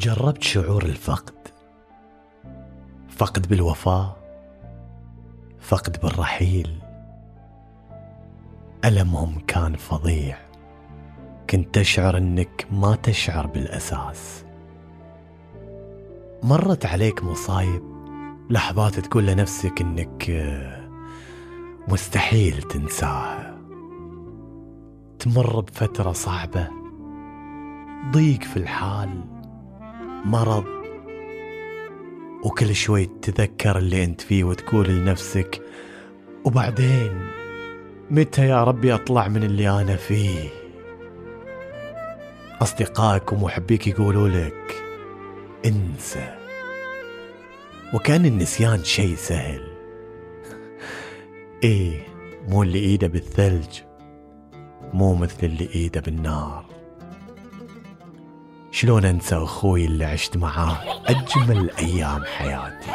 جربت شعور الفقد. فقد بالوفاة فقد بالرحيل. ألمهم كان فظيع. كنت تشعر أنك ما تشعر بالأساس. مرت عليك مصايب لحظات تقول لنفسك أنك مستحيل تنساها. تمر بفترة صعبة ضيق في الحال. مرض. وكل شوي تتذكر اللي أنت فيه وتقول لنفسك وبعدين متى يا ربي أطلع من اللي أنا فيه؟ اصدقائك ومحبيك يقولوا لك انسى. وكان النسيان شيء سهل. إيه مو اللي إيده بالثلج مو مثل اللي إيده بالنار. شلون انسى أخوي اللي عشت معاه اجمل أيام حياتي؟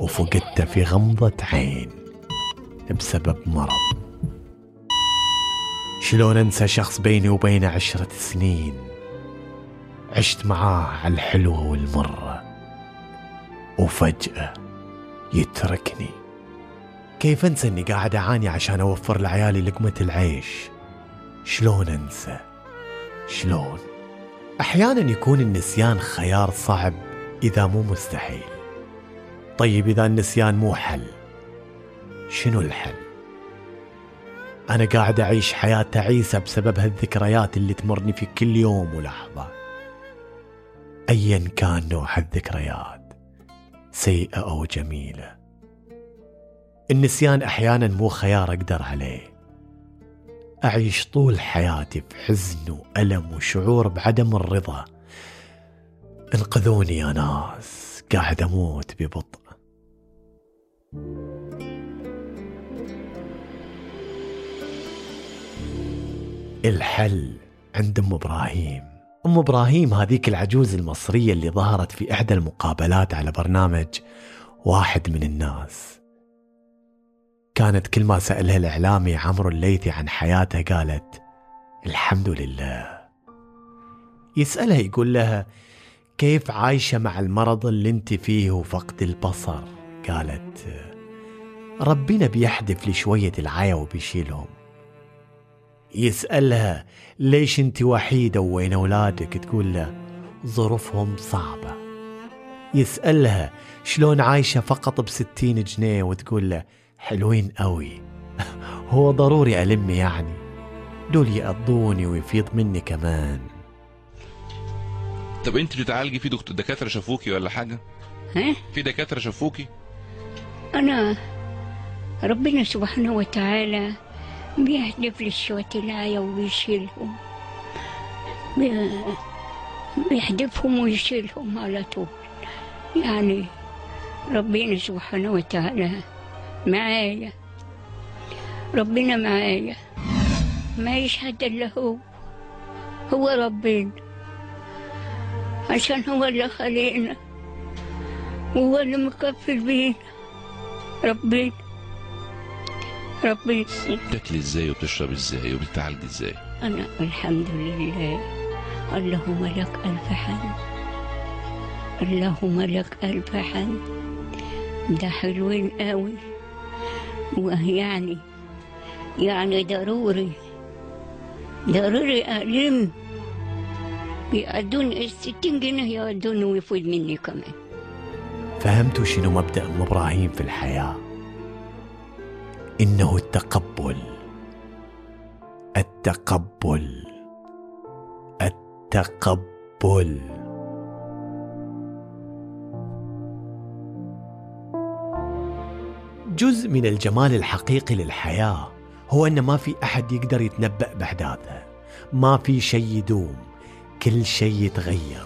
وفقدته في غمضة عين بسبب مرض. شلون انسى شخص بيني وبينه عشرة سنين عشت معاه على الحلوة والمرة؟ وفجأة يتركني. كيف انسى اني قاعد اعاني عشان اوفر لعيالي لقمة العيش؟ شلون انسى؟ شلون؟ أحيانا يكون النسيان خيار صعب إذا مو مستحيل. طيب إذا النسيان مو حل شنو الحل؟ أنا قاعد أعيش حياة تعيسة بسبب هالذكريات اللي تمرني في كل يوم ولحظة. ايا كان نوع الذكريات سيئة أو جميلة. النسيان أحيانا مو خيار أقدر عليه. أعيش طول حياتي في حزن وألم وشعور بعدم الرضا. انقذوني يا ناس قاعد أموت ببطء. الحل عند أم إبراهيم. أم إبراهيم هذيك العجوز المصرية اللي ظهرت في إحدى المقابلات على برنامج واحد من الناس. كانت كل ما سألها الإعلامي عمرو الليثي عن حياتها قالت الحمد لله. يسألها يقول لها كيف عايشة مع المرض اللي انت فيه وفقد البصر؟ قالت ربنا بيحدف لي شوية العيا وبيشيلهم. يسألها ليش انت وحيدة وين أولادك؟ تقول له ظروفهم صعبة. يسألها شلون عايشة فقط بستين جنيه؟ وتقول له حلوين قوي هو ضروري ألم يعني. دول يقضوني ويفيض مني كمان. طب انت بتعالجي في دكتور دكاترة شافوكي ولا حاجة؟ ها؟ في دكاترة شافوكي؟ أنا ربنا سبحانه وتعالى بيحدف لي الآية وبيشيلهم. بي- بيحدفهم ويشيلهم على طول. يعني ربنا سبحانه وتعالى معايا. ربنا معايا. ما يشهد إلا هو. هو ربنا. عشان هو اللي خلقنا. هو اللي مكفل بينا. ربنا. ربنا. بتاكلي إزاي وبتشرب إزاي وبتعالجي إزاي؟ أنا الحمد لله. اللهم لك ألف حمد. اللهم لك ألف حمد. ده حلوين قوي. ويعني يعني ضروري ضروري ألم يأدون الستين جنيه يأدون ويفوت مني كمان. فهمتوا شنو مبدأ أم إبراهيم في الحياة؟ إنه التقبل التقبل التقبل. جزء من الجمال الحقيقي للحياة هو أن ما في أحد يقدر يتنبأ بأحداثها ما في شيء يدوم كل شيء يتغير.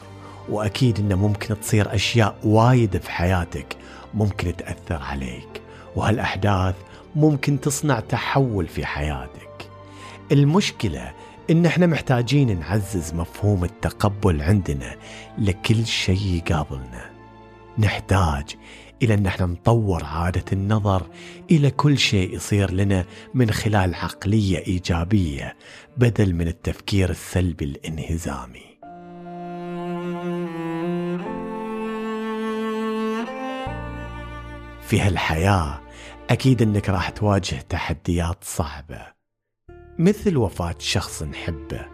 وأكيد أنه ممكن تصير أشياء وايد في حياتك ممكن تأثر عليك. وهالأحداث ممكن تصنع تحول في حياتك. المشكلة إن إحنا محتاجين نعزز مفهوم التقبل عندنا لكل شيء يقابلنا. نحتاج إلى أن إحنا نطور عادة النظر إلى كل شيء يصير لنا من خلال عقلية إيجابية بدل من التفكير السلبي الانهزامي. في هالحياة أكيد أنك راح تواجه تحديات صعبة مثل وفاة شخص نحبه.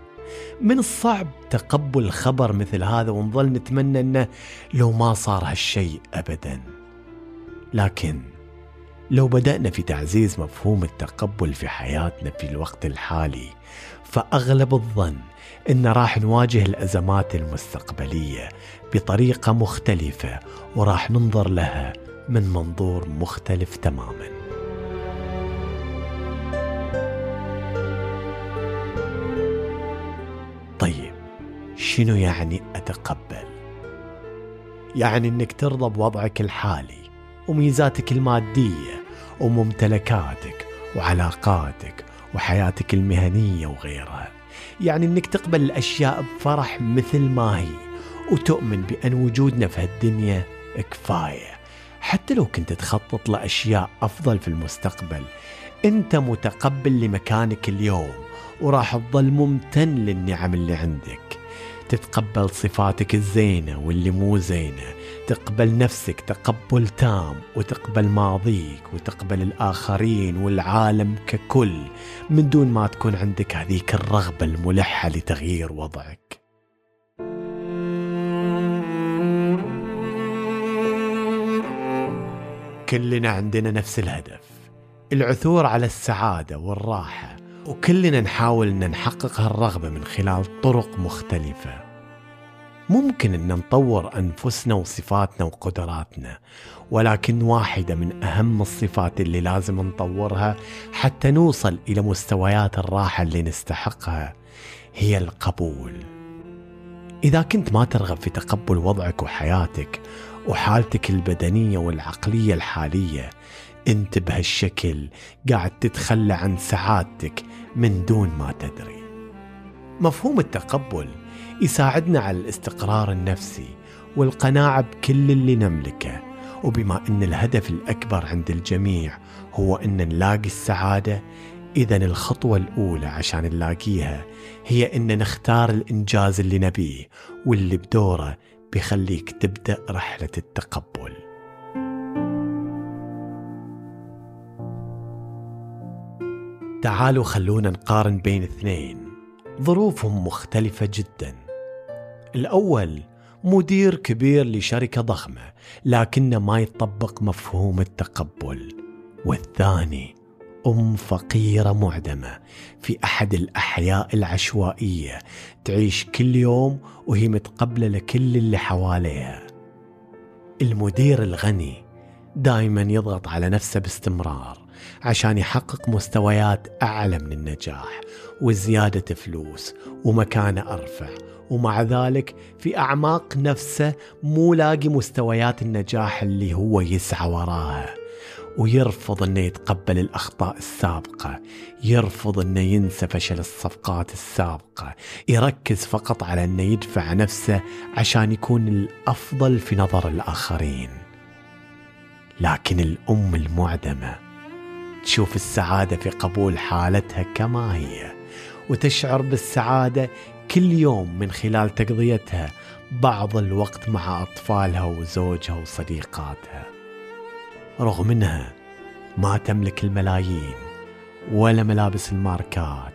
من الصعب تقبل خبر مثل هذا ونظل نتمنى أنه لو ما صار هالشيء أبداً. لكن لو بدأنا في تعزيز مفهوم التقبل في حياتنا في الوقت الحالي فأغلب الظن إن راح نواجه الأزمات المستقبلية بطريقة مختلفة وراح ننظر لها من منظور مختلف تماما طيب شنو يعني أتقبل؟ يعني إنك ترضى بوضعك الحالي وميزاتك المادية وممتلكاتك وعلاقاتك وحياتك المهنية وغيرها. يعني إنك تقبل الأشياء بفرح مثل ما هي وتؤمن بأن وجودنا في هالدنيا كفاية. حتى لو كنت تخطط لأشياء أفضل في المستقبل أنت متقبل لمكانك اليوم وراح تظل ممتن للنعم اللي عندك. تتقبل صفاتك الزينة واللي مو زينة. تقبل نفسك تقبل تام وتقبل ماضيك وتقبل الآخرين والعالم ككل من دون ما تكون عندك هذيك الرغبة الملحة لتغيير وضعك. كلنا عندنا نفس الهدف العثور على السعادة والراحة. وكلنا نحاول إن نحقق هالرغبة من خلال طرق مختلفة. ممكن إن نطور أنفسنا وصفاتنا وقدراتنا ولكن واحدة من أهم الصفات اللي لازم نطورها حتى نوصل إلى مستويات الراحة اللي نستحقها هي القبول. إذا كنت ما ترغب في تقبل وضعك وحياتك وحالتك البدنية والعقلية الحالية انت بهالشكل قاعد تتخلى عن سعادتك من دون ما تدري. مفهوم التقبل يساعدنا على الاستقرار النفسي والقناعة بكل اللي نملكه وبما أن الهدف الأكبر عند الجميع هو أن نلاقي السعادة إذا الخطوة الأولى عشان نلاقيها هي أن نختار الإنجاز اللي نبيه واللي بدوره بيخليك تبدأ رحلة التقبل. تعالوا خلونا نقارن بين اثنين. ظروفهم مختلفة جدا. الأول مدير كبير لشركة ضخمة لكنه ما يطبق مفهوم التقبل. والثاني أم فقيرة معدمة في أحد الأحياء العشوائية تعيش كل يوم وهي متقبلة لكل اللي حواليها. المدير الغني دائما يضغط على نفسه باستمرار. عشان يحقق مستويات أعلى من النجاح وزيادة فلوس ومكانة أرفع ومع ذلك في أعماق نفسه مو لاقي مستويات النجاح اللي هو يسعى وراها ويرفض إنه يتقبل الأخطاء السابقة، يرفض إنه ينسى فشل الصفقات السابقة، يركز فقط على إنه يدفع نفسه عشان يكون الأفضل في نظر الآخرين. لكن الأم المعدمة تشوف السعادة في قبول حالتها كما هي، وتشعر بالسعادة كل يوم من خلال تقضيتها بعض الوقت مع أطفالها وزوجها وصديقاتها. رغم إنها ما تملك الملايين ولا ملابس الماركات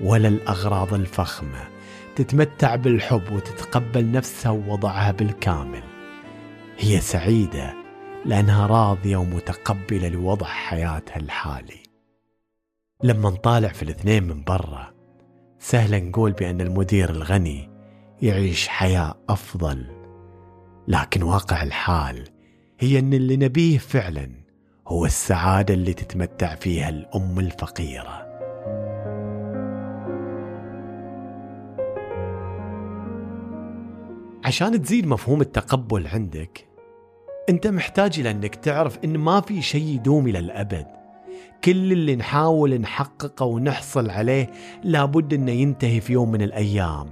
ولا الأغراض الفخمة تتمتع بالحب وتتقبل نفسها ووضعها بالكامل هي سعيدة لأنها راضية ومتقبلة لوضع حياتها الحالي. لما نطالع في الاثنين من برا سهل نقول بأن المدير الغني يعيش حياة أفضل. لكن واقع الحال هي أن اللي نبيه فعلا هو السعادة اللي تتمتع فيها الأم الفقيرة. عشان تزيد مفهوم التقبل عندك أنت محتاج إلى أنك تعرف إن ما في شيء يدوم إلى الأبد. كل اللي نحاول نحققه ونحصل عليه لابد إنه ينتهي في يوم من الأيام.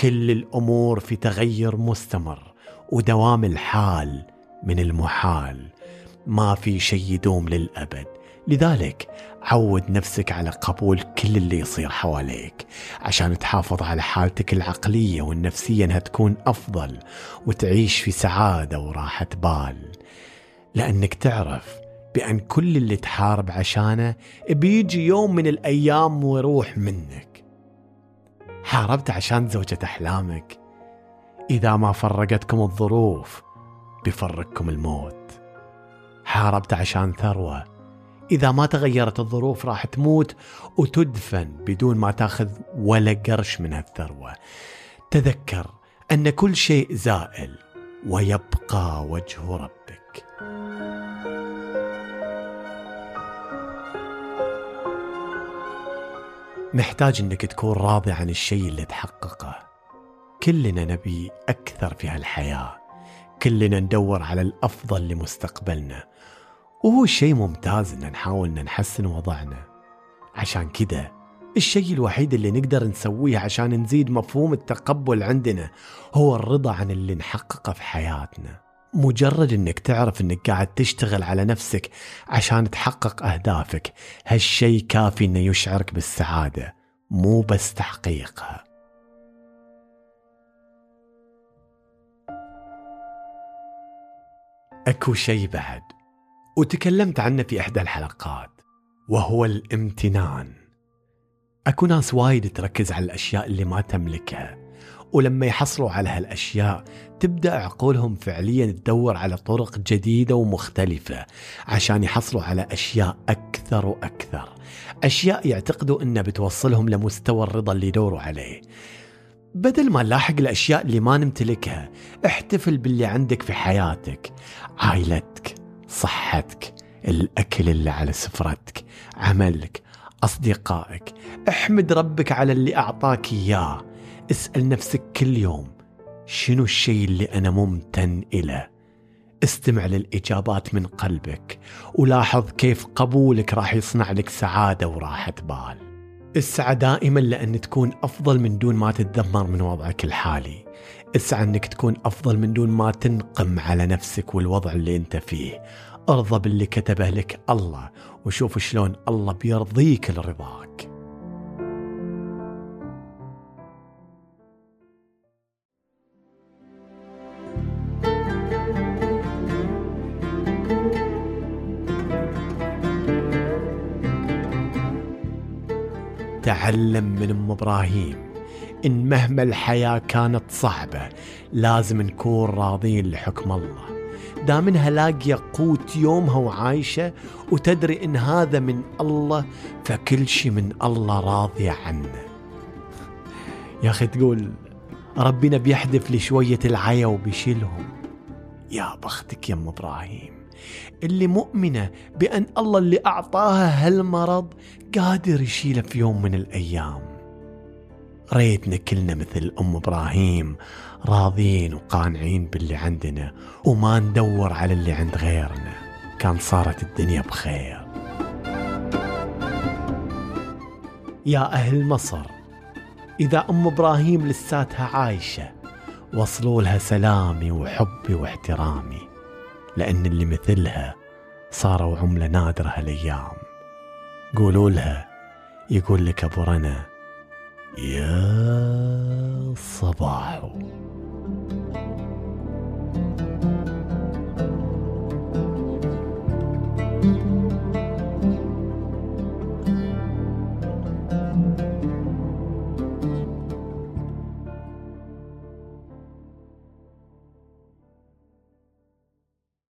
كل الأمور في تغير مستمر ودوام الحال من المحال. ما في شيء يدوم للأبد. لذلك عود نفسك على قبول كل اللي يصير حواليك عشان تحافظ على حالتك العقلية والنفسية إنها تكون أفضل وتعيش في سعادة وراحة بال. لأنك تعرف بأن كل اللي تحارب عشانه بيجي يوم من الأيام ويروح منك. حاربت عشان زوجة أحلامك. إذا ما فرقتكم الظروف بيفرقكم الموت. حاربت عشان ثروة إذا ما تغيرت الظروف راح تموت وتدفن بدون ما تأخذ ولا قرش من هالثروة. تذكر أن كل شيء زائل ويبقى وجه ربك. محتاج أنك تكون راضي عن الشيء اللي تحققه. كلنا نبي أكثر في هالحياة. كلنا ندور على الأفضل لمستقبلنا. وهو شيء ممتاز إن نحاول إن نحسن وضعنا. عشان كذا الشيء الوحيد اللي نقدر نسويه عشان نزيد مفهوم التقبل عندنا هو الرضا عن اللي نحققه في حياتنا. مجرد إنك تعرف إنك قاعد تشتغل على نفسك عشان تحقق أهدافك هالشيء كافي إنه يشعرك بالسعادة مو بس تحقيقها. أكو شيء بعد. وتكلمت عنه في إحدى الحلقات وهو الامتنان. أكو ناس وايد تركز على الأشياء اللي ما تملكها ولما يحصلوا على هالأشياء تبدأ عقولهم فعليا تدور على طرق جديدة ومختلفة عشان يحصلوا على أشياء أكثر وأكثر أشياء يعتقدوا انها بتوصلهم لمستوى الرضا اللي يدوروا عليه. بدل ما نلاحق الأشياء اللي ما نمتلكها احتفل باللي عندك في حياتك عائلتك صحتك الأكل اللي على سفرتك عملك أصدقائك. احمد ربك على اللي أعطاك إياه. اسأل نفسك كل يوم شنو الشيء اللي أنا ممتن له استمع للإجابات من قلبك ولاحظ كيف قبولك راح يصنع لك سعادة وراحة بال. اسعى دائما لأن تكون أفضل من دون ما تتذمر من وضعك الحالي. اسعى انك تكون افضل من دون ما تنقم على نفسك والوضع اللي انت فيه. ارضى باللي كتبه لك الله وشوف شلون الله بيرضيك لرضاك. تعلم من أم إبراهيم. إن مهما الحياة كانت صعبة لازم نكون راضين لحكم الله. دام انها لاقيه قوت يومها وعايشه وتدري إن هذا من الله فكل شيء من الله راضيه عنه. يا أخي تقول ربنا بيحذف لي شوية العيا وبيشيلهم. يا بختك يا أم إبراهيم اللي مؤمنة بأن الله اللي أعطاها هالمرض قادر يشيله في يوم من الأيام. ريتنا كلنا مثل أم إبراهيم راضين وقانعين باللي عندنا وما ندور على اللي عند غيرنا. كان صارت الدنيا بخير. يا أهل مصر إذا أم إبراهيم لساتها عايشة وصلوا لها سلامي وحبي واحترامي لأن اللي مثلها صاروا عملة نادرة هالأيام. قولوا لها يقول لك أبو رنا يا صباح.